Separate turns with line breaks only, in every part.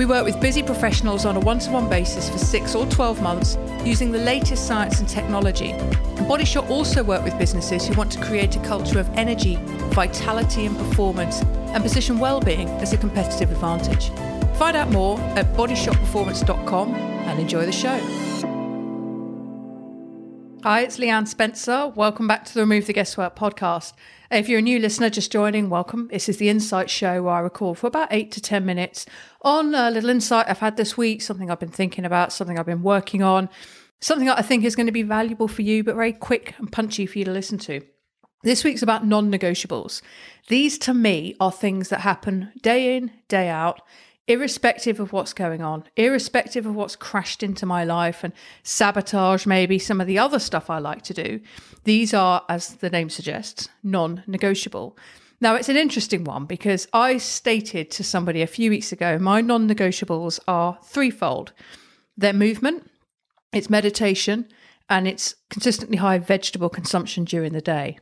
We work with busy professionals on a one to one basis for six or 12 months using the latest science and technology. And also work with businesses who want to create a culture of energy, vitality, and performance and position well-being as a competitive advantage. Find out more at bodyshotperformance.com and enjoy the show. Hi, it's Leanne Spencer. Welcome back to the Remove the Guesswork podcast. If you're a new listener just joining, welcome. This is the Insight Show where I record for about eight to 10 minutes on a little insight I've had this week, something I've been thinking about, something I've been working on, something that I think is going to be valuable for you, but very quick and punchy for you to listen to. This week's about non negotiables. These to me are things that happen day in, day out irrespective of what's going on, irrespective of what's crashed into my life and sabotage maybe some of the other stuff I like to do, these are, as the name suggests, non negotiable. Now, it's an interesting one because I stated to somebody a few weeks ago my non negotiables are threefold their movement, it's meditation, and it's consistently high vegetable consumption during the day.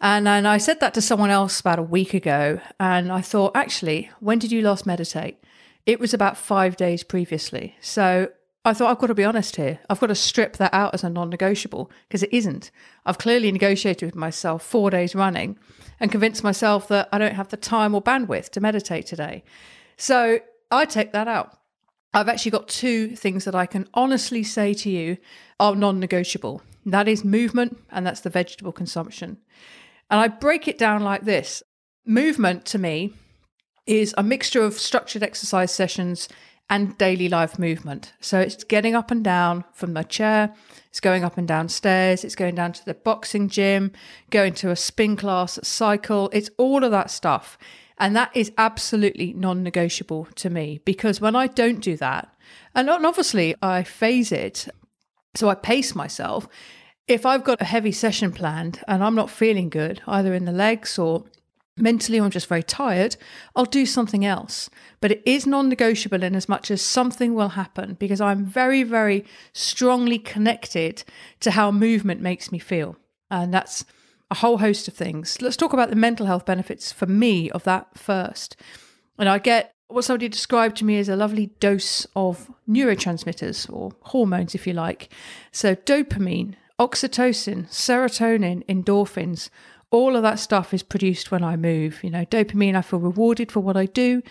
And, and I said that to someone else about a week ago. And I thought, actually, when did you last meditate? It was about five days previously. So I thought, I've got to be honest here. I've got to strip that out as a non negotiable because it isn't. I've clearly negotiated with myself four days running and convinced myself that I don't have the time or bandwidth to meditate today. So I take that out. I've actually got two things that I can honestly say to you are non negotiable. That is movement and that's the vegetable consumption. And I break it down like this movement to me is a mixture of structured exercise sessions and daily life movement. So it's getting up and down from my chair, it's going up and down stairs, it's going down to the boxing gym, going to a spin class, a cycle, it's all of that stuff. And that is absolutely non negotiable to me because when I don't do that, and obviously I phase it, so I pace myself if I've got a heavy session planned and I'm not feeling good, either in the legs or mentally or I'm just very tired, I'll do something else. But it is non negotiable in as much as something will happen because I'm very, very strongly connected to how movement makes me feel. And that's a whole host of things. Let's talk about the mental health benefits for me of that first. And I get what somebody described to me as a lovely dose of neurotransmitters or hormones, if you like. So, dopamine, oxytocin, serotonin, endorphins, all of that stuff is produced when I move. You know, dopamine, I feel rewarded for what I do.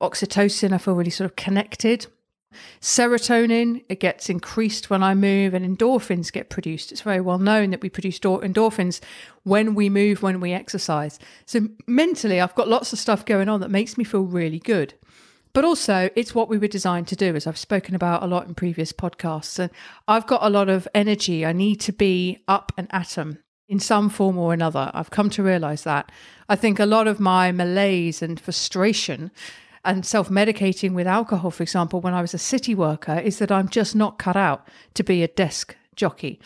Oxytocin, I feel really sort of connected. Serotonin, it gets increased when I move, and endorphins get produced. It's very well known that we produce endorphins when we move, when we exercise. So mentally, I've got lots of stuff going on that makes me feel really good. But also, it's what we were designed to do, as I've spoken about a lot in previous podcasts. And I've got a lot of energy. I need to be up and atom in some form or another. I've come to realize that. I think a lot of my malaise and frustration and self medicating with alcohol, for example, when I was a city worker, is that I'm just not cut out to be a desk jockey.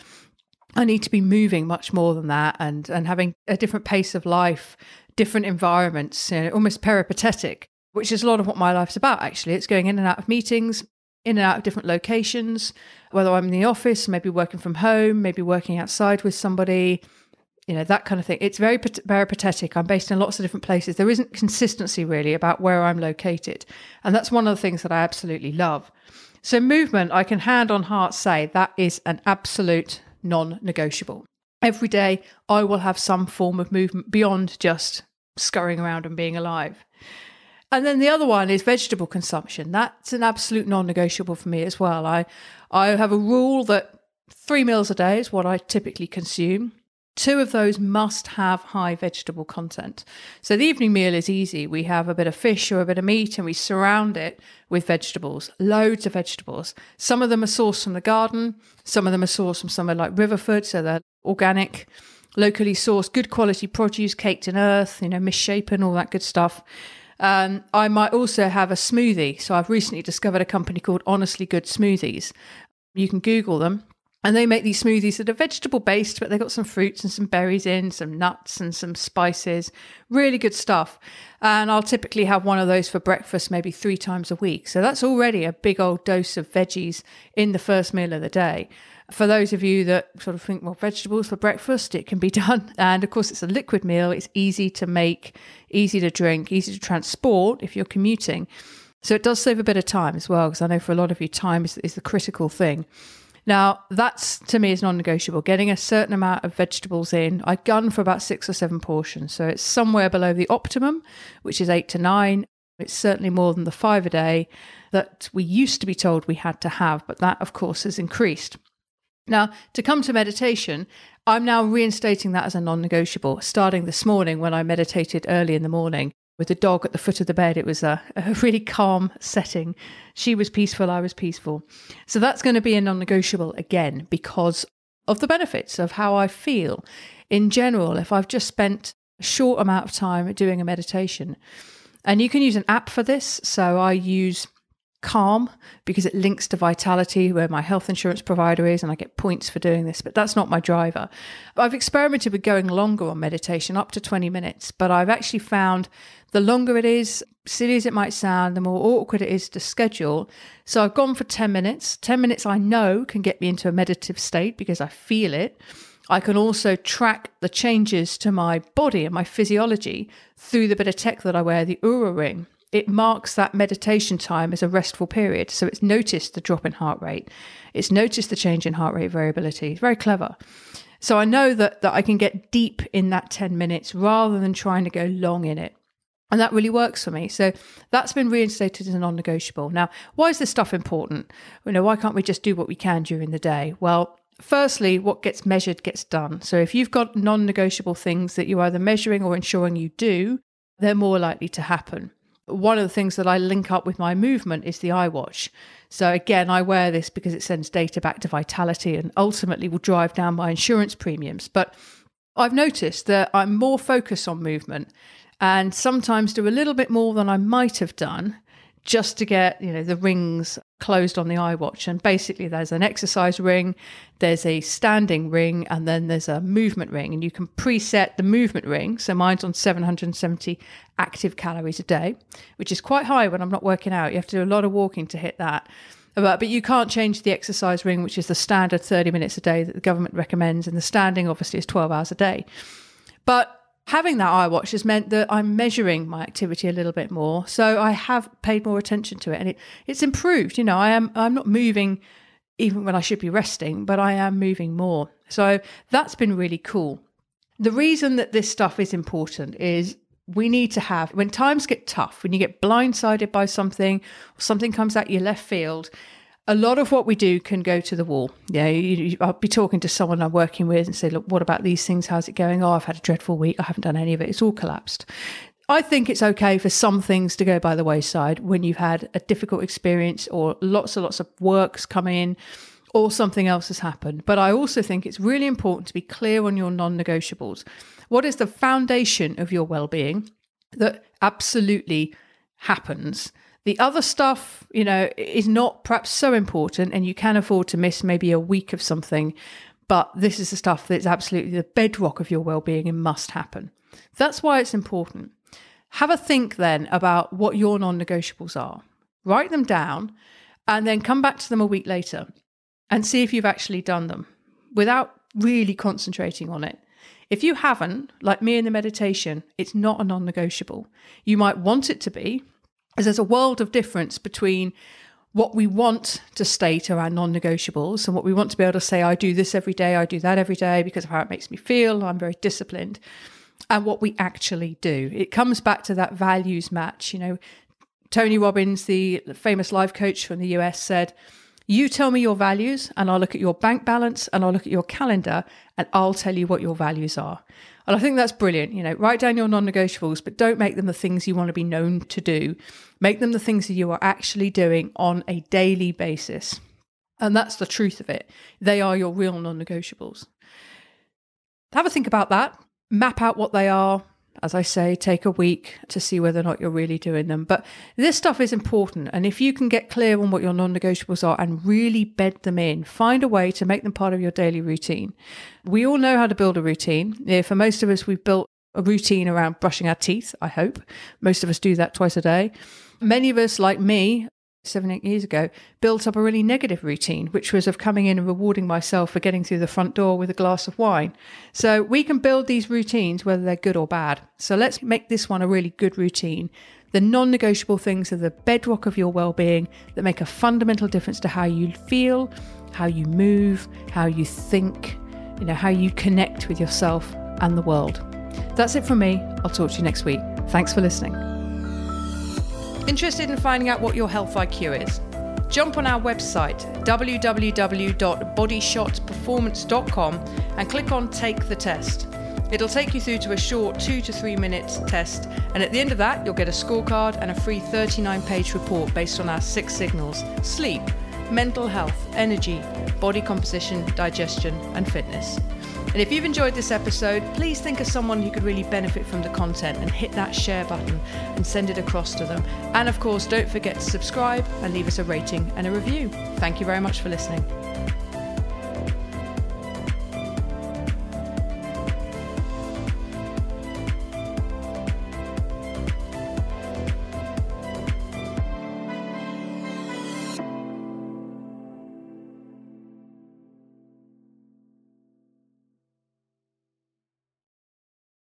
I need to be moving much more than that and, and having a different pace of life, different environments, you know, almost peripatetic which is a lot of what my life's about, actually. It's going in and out of meetings, in and out of different locations, whether I'm in the office, maybe working from home, maybe working outside with somebody, you know, that kind of thing. It's very, very pathetic. I'm based in lots of different places. There isn't consistency really about where I'm located. And that's one of the things that I absolutely love. So, movement, I can hand on heart say that is an absolute non negotiable. Every day, I will have some form of movement beyond just scurrying around and being alive. And then the other one is vegetable consumption. That's an absolute non-negotiable for me as well. I I have a rule that three meals a day is what I typically consume. Two of those must have high vegetable content. So the evening meal is easy. We have a bit of fish or a bit of meat and we surround it with vegetables, loads of vegetables. Some of them are sourced from the garden, some of them are sourced from somewhere like Riverford, so they're organic, locally sourced, good quality produce, caked in earth, you know, misshapen, all that good stuff. Um, I might also have a smoothie. So I've recently discovered a company called Honestly Good Smoothies. You can Google them. And they make these smoothies that are vegetable based, but they've got some fruits and some berries in, some nuts and some spices. Really good stuff. And I'll typically have one of those for breakfast maybe three times a week. So that's already a big old dose of veggies in the first meal of the day. For those of you that sort of think, well, vegetables for breakfast, it can be done. And of course, it's a liquid meal. It's easy to make, easy to drink, easy to transport if you're commuting. So it does save a bit of time as well, because I know for a lot of you, time is, is the critical thing. Now, that's to me is non negotiable. Getting a certain amount of vegetables in, I gun for about six or seven portions. So it's somewhere below the optimum, which is eight to nine. It's certainly more than the five a day that we used to be told we had to have, but that, of course, has increased. Now, to come to meditation, I'm now reinstating that as a non negotiable, starting this morning when I meditated early in the morning with the dog at the foot of the bed. It was a, a really calm setting. She was peaceful, I was peaceful. So that's going to be a non negotiable again because of the benefits of how I feel in general. If I've just spent a short amount of time doing a meditation, and you can use an app for this. So I use Calm because it links to Vitality, where my health insurance provider is, and I get points for doing this, but that's not my driver. I've experimented with going longer on meditation, up to 20 minutes, but I've actually found the longer it is, silly as it might sound, the more awkward it is to schedule. So I've gone for 10 minutes. 10 minutes I know can get me into a meditative state because I feel it. I can also track the changes to my body and my physiology through the bit of tech that I wear, the Oura ring it marks that meditation time as a restful period. So it's noticed the drop in heart rate, it's noticed the change in heart rate variability. It's very clever. So I know that, that I can get deep in that 10 minutes rather than trying to go long in it. And that really works for me. So that's been reinstated as a non negotiable. Now, why is this stuff important? You know, why can't we just do what we can during the day? Well, firstly, what gets measured gets done. So if you've got non negotiable things that you're either measuring or ensuring you do, they're more likely to happen one of the things that I link up with my movement is the iWatch. So again, I wear this because it sends data back to Vitality and ultimately will drive down my insurance premiums. But I've noticed that I'm more focused on movement and sometimes do a little bit more than I might have done just to get you know the rings closed on the iWatch. And basically, there's an exercise ring, there's a standing ring, and then there's a movement ring. And you can preset the movement ring. So mine's on 770 active calories a day, which is quite high when I'm not working out. You have to do a lot of walking to hit that. But, but you can't change the exercise ring, which is the standard 30 minutes a day that the government recommends. And the standing, obviously, is 12 hours a day. But having that iWatch has meant that I'm measuring my activity a little bit more. So I have paid more attention to it and it, it's improved. You know, I am I'm not moving even when I should be resting, but I am moving more. So that's been really cool. The reason that this stuff is important is we need to have when times get tough, when you get blindsided by something, or something comes at your left field, a lot of what we do can go to the wall. Yeah, you, you, I'll be talking to someone I'm working with and say, look, what about these things? How's it going? Oh, I've had a dreadful week. I haven't done any of it. It's all collapsed. I think it's okay for some things to go by the wayside when you've had a difficult experience or lots and lots of works come in or something else has happened. But I also think it's really important to be clear on your non negotiables. What is the foundation of your well being that absolutely happens? The other stuff, you know, is not perhaps so important, and you can afford to miss maybe a week of something. But this is the stuff that's absolutely the bedrock of your well being and must happen. That's why it's important. Have a think then about what your non negotiables are. Write them down and then come back to them a week later and see if you've actually done them without really concentrating on it. If you haven't, like me in the meditation, it's not a non negotiable. You might want it to be, is there's a world of difference between what we want to state are our non-negotiables and what we want to be able to say i do this every day i do that every day because of how it makes me feel i'm very disciplined and what we actually do. It comes back to that values match you know. Tony robbins the famous life coach from the us said you tell me your values and i'll look at your bank balance and i'll look at your calendar and i'll tell you what your values are and I think that's brilliant. You know, write down your non negotiables, but don't make them the things you want to be known to do. Make them the things that you are actually doing on a daily basis. And that's the truth of it. They are your real non negotiables. Have a think about that, map out what they are, as I say, take a week to see whether or not you're really doing them. But this stuff is important. And if you can get clear on what your non negotiables are and really bed them in, find a way to make them part of your daily routine. We all know how to build a routine. For most of us, we've built a routine around brushing our teeth, I hope. Most of us do that twice a day. Many of us, like me, seven, eight years ago, built up a really negative routine, which was of coming in and rewarding myself for getting through the front door with a glass of wine. So we can build these routines, whether they're good or bad. So let's make this one a really good routine. The non negotiable things are the bedrock of your well being that make a fundamental difference to how you feel, how you move, how you think, you know, how you connect with yourself and the world. That's it from me. I'll talk to you next week. Thanks for listening. Interested in finding out what your health IQ is? Jump on our website www.bodyshotperformance.com and click on Take the Test. It'll take you through to a short two to three minute test, and at the end of that, you'll get a scorecard and a free 39 page report based on our six signals sleep, mental health, energy, body composition, digestion, and fitness. And if you've enjoyed this episode, please think of someone who could really benefit from the content and hit that share button and send it across to them. And of course, don't forget to subscribe and leave us a rating and a review. Thank you very much for listening.